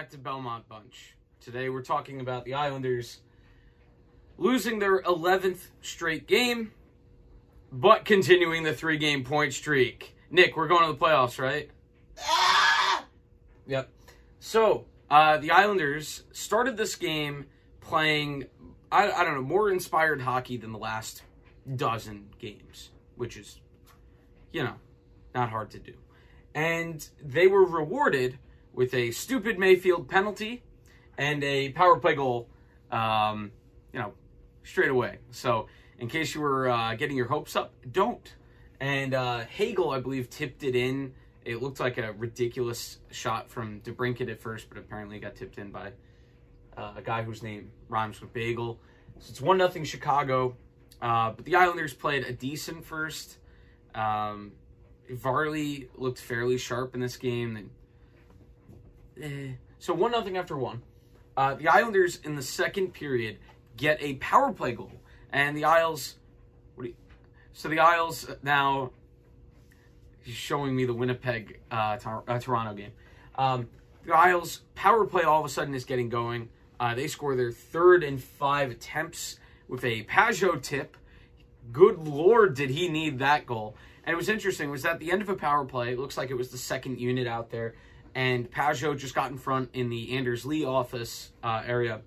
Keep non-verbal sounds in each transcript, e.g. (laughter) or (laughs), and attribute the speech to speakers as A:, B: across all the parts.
A: back to Belmont Bunch. Today we're talking about the Islanders losing their 11th straight game, but continuing the three game point streak. Nick, we're going to the playoffs, right? Yep. So, uh, the Islanders started this game playing, I, I don't know, more inspired hockey than the last dozen games, which is, you know, not hard to do. And they were rewarded with a stupid Mayfield penalty and a power play goal, um, you know, straight away. So, in case you were uh, getting your hopes up, don't. And uh, Hagel, I believe, tipped it in. It looked like a ridiculous shot from DeBrincat at first, but apparently got tipped in by uh, a guy whose name rhymes with bagel. So it's one nothing Chicago. Uh, but the Islanders played a decent first. Um, Varley looked fairly sharp in this game. Eh. So one nothing after one. Uh, the Islanders in the second period get a power play goal, and the Isles. You, so the Isles now. He's showing me the Winnipeg uh, Tor- uh, Toronto game. Um, the Isles power play all of a sudden is getting going. Uh, they score their third and five attempts with a Pageau tip. Good lord, did he need that goal? And it was interesting. Was at the end of a power play. It looks like it was the second unit out there, and Pageau just got in front in the Anders Lee office uh, area,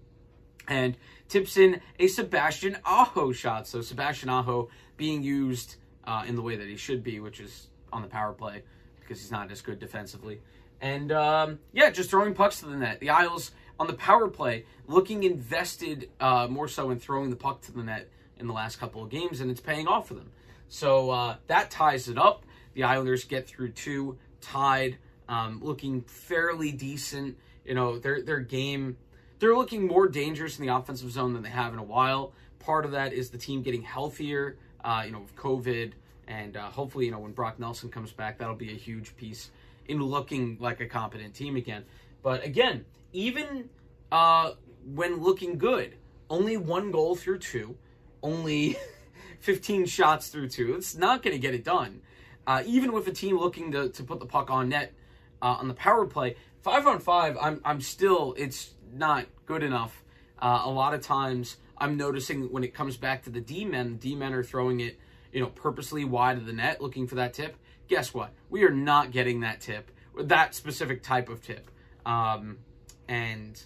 A: and tips in a Sebastian Aho shot. So Sebastian Aho being used uh, in the way that he should be, which is on the power play because he's not as good defensively. And um, yeah, just throwing pucks to the net. The Isles on the power play looking invested uh, more so in throwing the puck to the net in the last couple of games, and it's paying off for them. So uh, that ties it up. The Islanders get through two, tied, um, looking fairly decent. You know, their their game, they're looking more dangerous in the offensive zone than they have in a while. Part of that is the team getting healthier. Uh, you know, with COVID, and uh, hopefully, you know, when Brock Nelson comes back, that'll be a huge piece in looking like a competent team again. But again, even uh, when looking good, only one goal through two, only (laughs) 15 shots through two. It's not going to get it done. Uh, even with a team looking to, to put the puck on net uh, on the power play, five on five, I'm, I'm still, it's not good enough. Uh, a lot of times, I'm noticing when it comes back to the D men, the D men are throwing it, you know, purposely wide of the net, looking for that tip. Guess what? We are not getting that tip, that specific type of tip. Um, and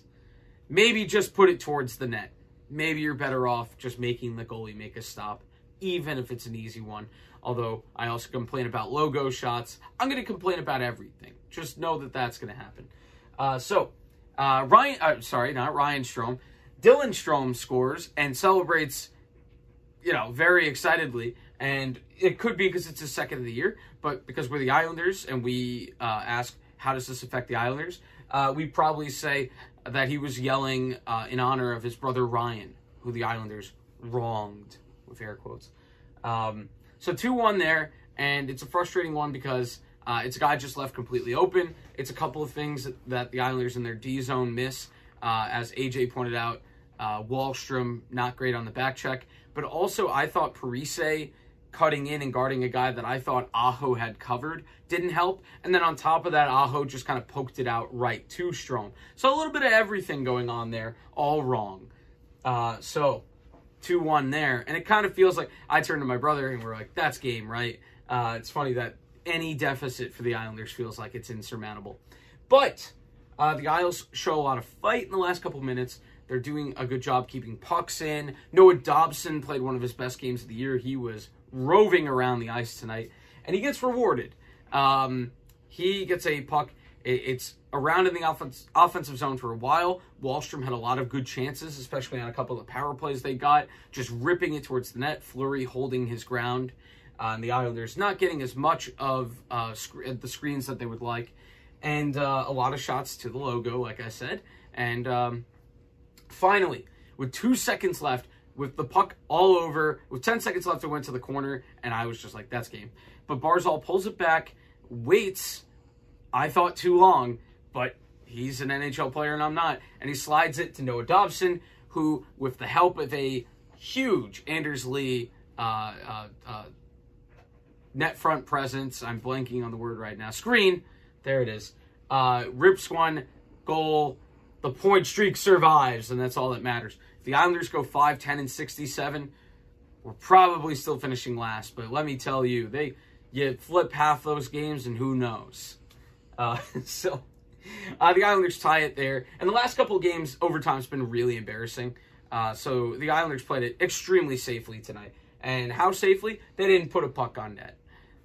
A: maybe just put it towards the net. Maybe you're better off just making the goalie make a stop, even if it's an easy one. Although I also complain about logo shots. I'm going to complain about everything. Just know that that's going to happen. Uh, so, uh, Ryan, uh, sorry, not Ryan Strome. Dylan Strome scores and celebrates, you know, very excitedly. And it could be because it's his second of the year, but because we're the Islanders and we uh, ask, how does this affect the Islanders? Uh, we probably say that he was yelling uh, in honor of his brother Ryan, who the Islanders wronged, with air quotes. Um, so 2 1 there, and it's a frustrating one because uh, it's a guy just left completely open. It's a couple of things that, the Islanders in their D zone miss. Uh, as AJ pointed out, uh, Wahlstrom not great on the back check, but also I thought Parise cutting in and guarding a guy that I thought Aho had covered didn't help. And then on top of that, Aho just kind of poked it out right to Strome. So a little bit of everything going on there, all wrong. Uh, so 2 1 there. And it kind of feels like I turned to my brother and we're like, that's game, right? Uh, it's funny that any deficit for the Islanders feels like it's insurmountable. But uh, the Isles show a lot of fight in the last couple minutes. They're doing a good job keeping pucks in. Noah Dobson played one of his best games of the year. He was roving around the ice tonight, and he gets rewarded. Um, he gets a puck. It's around in the offense, offensive zone for a while. Wahlstrom had a lot of good chances, especially on a couple of power plays they got, just ripping it towards the net. Fleury holding his ground. Uh, the Islanders not getting as much of uh, sc- the screens that they would like. And uh, a lot of shots to the logo, like I said. And um, finally, with two seconds left, with the puck all over, with 10 seconds left, it went to the corner, and I was just like, that's game. But Barzal pulls it back, waits, I thought too long, but he's an NHL player and I'm not. And he slides it to Noah Dobson, who, with the help of a huge Anders Lee uh, uh, uh, net front presence, I'm blanking on the word right now, screen, there it is, uh, rips one goal. The point streak survives, and that's all that matters. If the Islanders go 5, 10, and 67, we're probably still finishing last. But let me tell you, they you flip half those games, and who knows? Uh, (laughs) so uh, the Islanders tie it there. And the last couple of games, overtime's been really embarrassing. Uh, so the Islanders played it extremely safely tonight. And how safely? They didn't put a puck on net.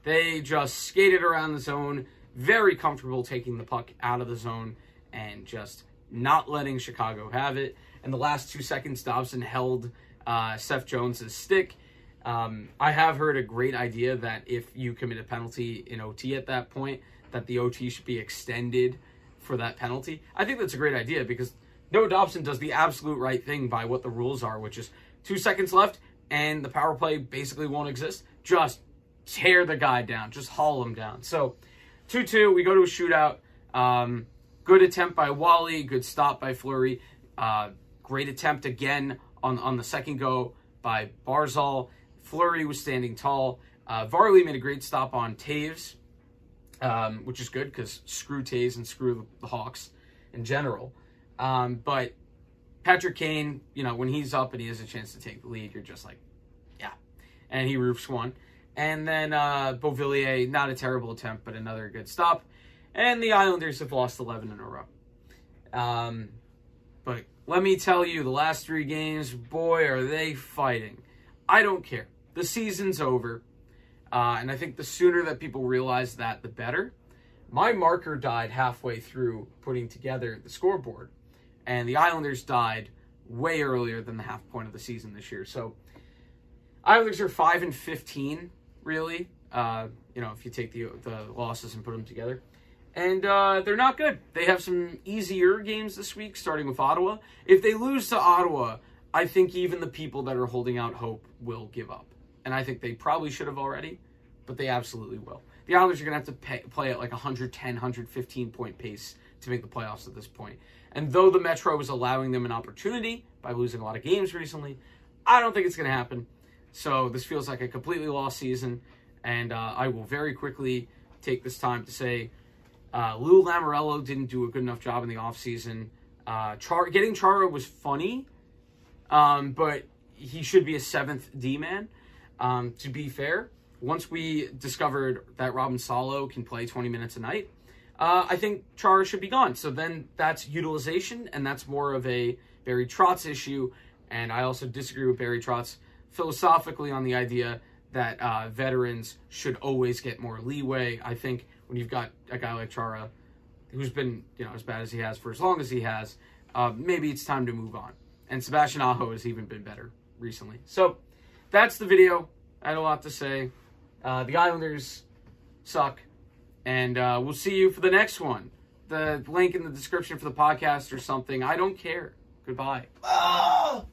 A: They just skated around the zone, very comfortable taking the puck out of the zone and just not letting Chicago have it. And the last two seconds, Dobson held uh, Seth Jones's stick. Um, I have heard a great idea that if you commit a penalty in OT at that point, that the OT should be extended for that penalty. I think that's a great idea because Noah Dobson does the absolute right thing by what the rules are, which is two seconds left and the power play basically won't exist. Just tear the guy down, just haul him down. So 2 2, we go to a shootout. Um, good attempt by Wally, good stop by Fleury. Uh, great attempt again on, on the second go by Barzal. Fleury was standing tall. Uh, Varley made a great stop on Toews, um, which is good because screw Toews and screw the Hawks in general. Um, but Patrick Kane, you know, when he's up and he has a chance to take the lead, you're just like, yeah. And he roofs one. And then uh, Beauvillier, not a terrible attempt, but another good stop. And the Islanders have lost 11 in a row. Um, but let me tell you, the last three games, boy, are they fighting. I don't care. The season's over. Uh, and I think the sooner that people realize that, the better. My marker died halfway through putting together the scoreboard, and the Islanders died way earlier than the half point of the season this year. So, Islanders are five and fifteen, really. Uh, you know, if you take the the losses and put them together, and uh, they're not good. They have some easier games this week, starting with Ottawa. If they lose to Ottawa, I think even the people that are holding out hope will give up and I think they probably should have already, but they absolutely will. The Islanders are going to have to pay, play at like 110, 115 point pace to make the playoffs at this point. And though the Metro is allowing them an opportunity by losing a lot of games recently, I don't think it's going to happen. So this feels like a completely lost season, and uh, I will very quickly take this time to say uh, Lou Lamoriello didn't do a good enough job in the offseason. Uh, Char- getting Chara was funny, um, but he should be a seventh D man. Um, to be fair, once we discovered that Robin Salo can play 20 minutes a night, uh, I think Chara should be gone. So then that's utilization, and that's more of a Barry Trotz issue. And I also disagree with Barry Trotz philosophically on the idea that uh, veterans should always get more leeway. I think when you've got a guy like Chara, who's been you know as bad as he has for as long as he has, uh, maybe it's time to move on. And Sebastian Aho has even been better recently. So that's the video. I had a lot to say. Uh, the Islanders suck. And uh, we'll see you for the next one. The link in the description for the podcast or something. I don't care. Goodbye. Ah!